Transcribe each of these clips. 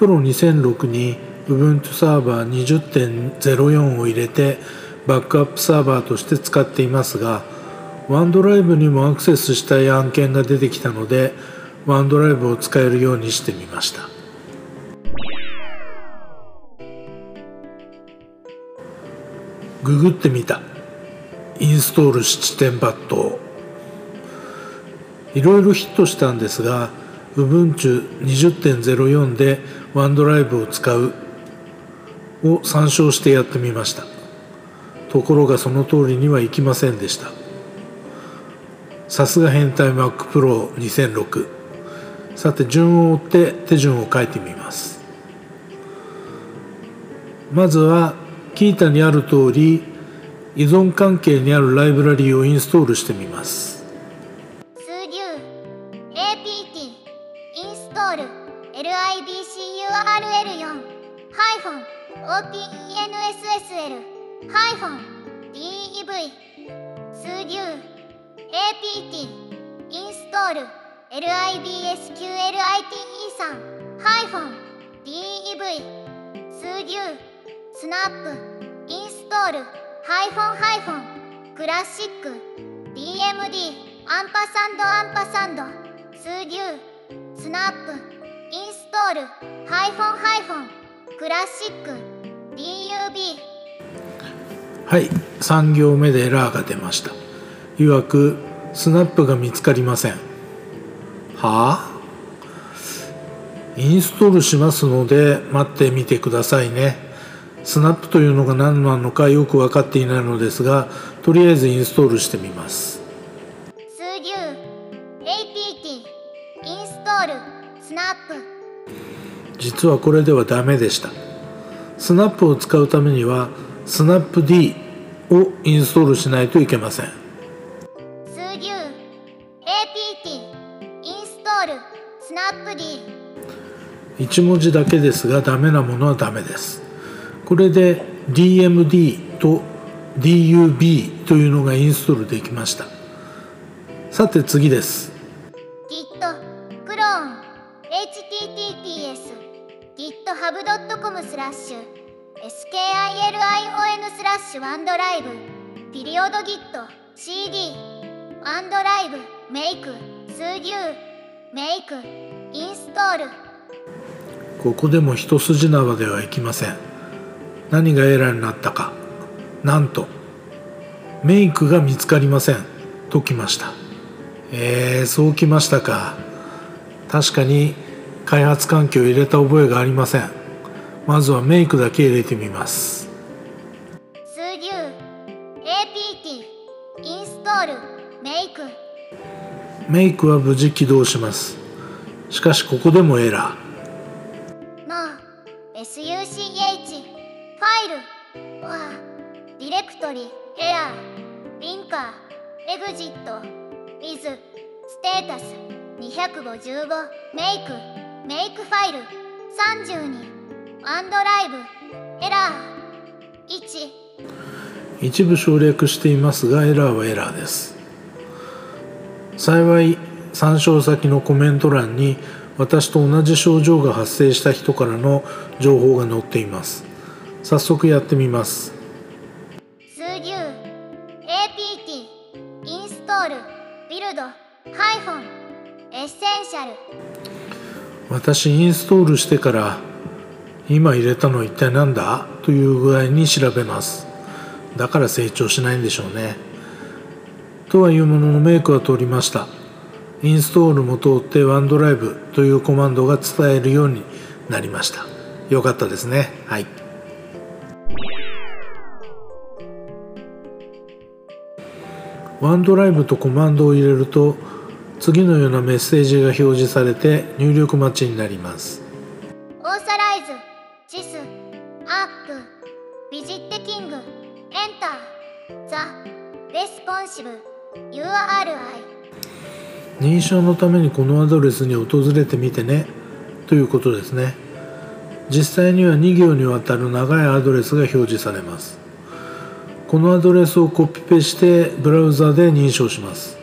Pro 2006に Ubuntu サーバー20.04を入れてバックアップサーバーとして使っていますが OneDrive にもアクセスしたい案件が出てきたので OneDrive を使えるようにしてみました。ググってみた。インストール七点抜刀。いろいろヒットしたんですが Ubuntu 20.04で OneDrive を使うを参照してやってみました。ところがその通りにはいきませんでした。さすが変態 Mac Pro 2006さて順を追って手順を書いてみます。まずはキータにある通り依存関係にあるライブラリーをインストールしてみます。DEV 数流 APT インストール LIBSQLITE3 DEV sudo snap install hyphen hyphen classic DMD ampersand ampersand sudo snap install hyphen hyphen classic DUB はい3行目でエラーが出ました。いわく snap が見つかりません。はあ？インストールしますので待ってみてくださいね。スナップというのが何なのかよく分かっていないのですがとりあえずインストールしてみます。数流 APT インストールスナップ。実はこれではダメでした。スナップを使うためにはスナップ D をインストールしないといけません。数流 APT インストールスナップ D 1文字だけですがダメなものはダメです。これで DMD と DUB というのがインストールできました。さて次です。Git クローン https github.com スラッシュ skilion スラッシュワンドライブピリオド Git CD ワンドライブメイク数流メイクインストール。ここでも一筋縄ではいきません。何がエラーになったか。なんとメイクが見つかりません。ときました。えー、そうきましたか。確かに開発環境を入れた覚えがありません。まずは make だけ入れてみます。 sudo APT install make。 make は無事起動します。しかしここでもエラー。 No such file or directory error linker exit is status 255メイク。メイクファイル32ワンドライブエラー。1一部省略していますがエラーはエラーです。幸い参照先のコメント欄に私と同じ症状が発生した人からの情報が載っています。早速やってみます。数流 APT install. build. hyphen. essential.私インストールしてから今入れたの一体何だ？という具合に調べます。だから成長しないんでしょうね。とはいうものの make は通りました。インストールも通って OneDrive というコマンドが使えるようになりました。よかったですね。はい。ワンドライブとコマンドを入れると次のようなメッセージが表示されて入力待ちになります。認証のためにこのアドレスに訪れてみてね。ということですね。実際には2行にわたる長いアドレスが表示されます。このアドレスをコピペしてブラウザで認証します。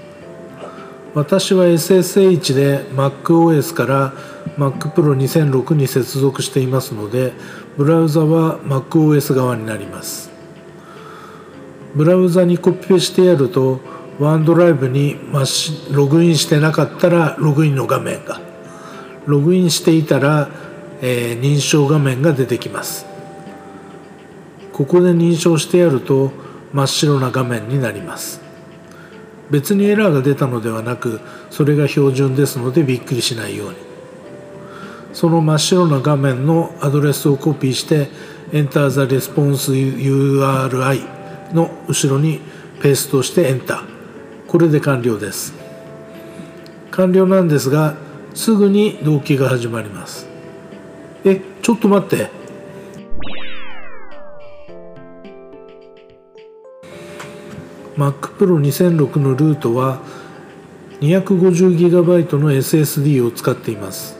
私は SSH で MacOS から MacPro2006 に接続していますのでブラウザは MacOS 側になります。ブラウザにコピペしてやるとワンドライブにログインしてなかったらログインの画面がログインしていたら、えー、認証画面が出てきます。ここで認証してやると真っ白な画面になります。別にエラーが出たのではなくそれが標準ですのでびっくりしないように。その真っ白な画面のアドレスをコピーして Enter the Response URI の後ろにペーストして Enter これで完了です。完了なんですがすぐに同期が始まります。えちょっと待って。MacPro2006 のルートは 250GB の SSD を使っています。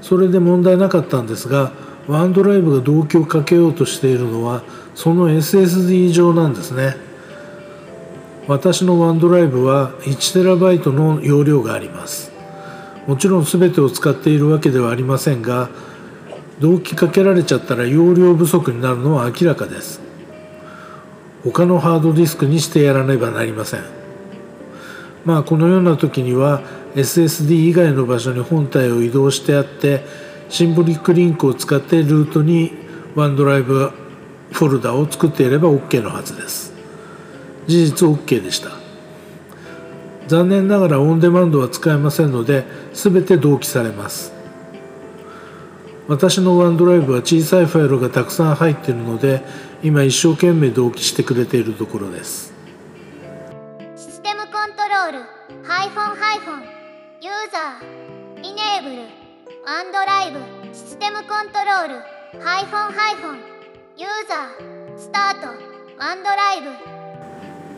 それで問題なかったんですがワンドライブが同期をかけようとしているのはその SSD 上なんですね。私のワンドライブは 1TB の容量があります。もちろん全てを使っているわけではありませんが同期かけられちゃったら容量不足になるのは明らかです。他のハードディスクにしてやらねばなりません。まあこのような時には SSD 以外の場所に本体を移動してあってシンボリックリンクを使ってルートにワンドライブフォルダを作っていれば OK のはずです。事実 OK でした。残念ながらオンデマンドは使えませんので全て同期されます。私の OneDrive は小さいファイルがたくさん入っているので今一生懸命同期してくれているところです。 system control hyphen hyphen user enable. OneDrive system control hyphen hyphen user start OneDrive。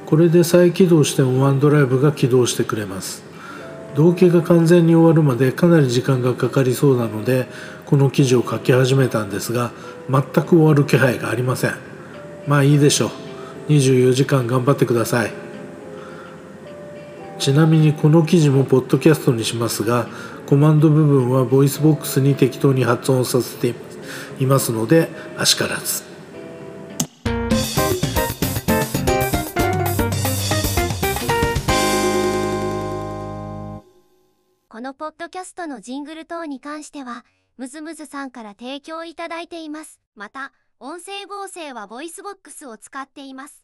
これで再起動しても OneDrive が起動してくれます。同期が完全に終わるまでかなり時間がかかりそうなのでこの記事を書き始めたんですが全く終わる気配がありません。まあいいでしょう。24時間頑張ってください。ちなみにこの記事もポッドキャストにしますがコマンド部分は VOICEVOX に適当に発音させていますのであしからずこのポッドキャストのジングル等に関してはムズムズさんから提供いただいていますまた音声合成は VOICEVOX を使っています。